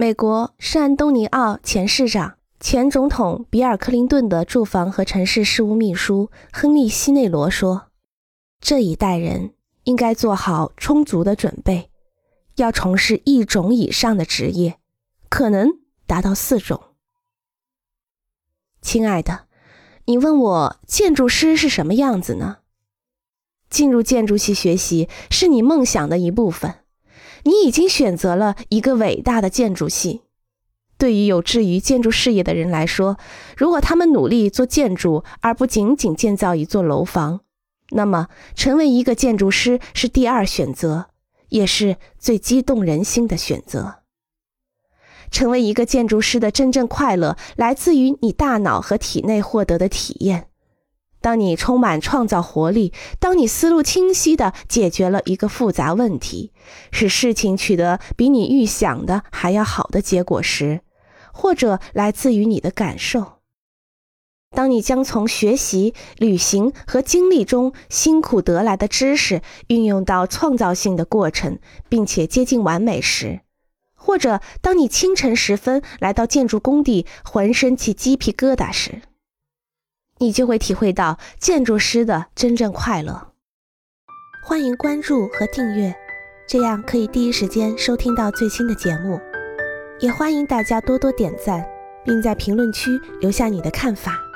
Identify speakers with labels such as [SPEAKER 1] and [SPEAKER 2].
[SPEAKER 1] 美国圣安东尼奥前市长、前总统比尔·克林顿的住房和城市事务秘书亨利·西内罗说：“这一代人应该做好充足的准备，要从事一种以上的职业，可能达到四种。”亲爱的，你问我建筑师是什么样子呢？进入建筑系学习是你梦想的一部分。你已经选择了一个伟大的建筑系。对于有志于建筑事业的人来说，如果他们努力做建筑，而不仅仅建造一座楼房，那么成为一个建筑师是第二选择，也是最激动人心的选择。成为一个建筑师的真正快乐，来自于你大脑和体内获得的体验。当你充满创造活力，当你思路清晰地解决了一个复杂问题，使事情取得比你预想的还要好的结果时，或者来自于你的感受。当你将从学习、旅行和经历中辛苦得来的知识运用到创造性的过程，并且接近完美时，或者当你清晨时分来到建筑工地，浑身起鸡皮疙瘩时。你就会体会到建筑师的真正快乐。欢迎关注和订阅，这样可以第一时间收听到最新的节目。也欢迎大家多多点赞，并在评论区留下你的看法。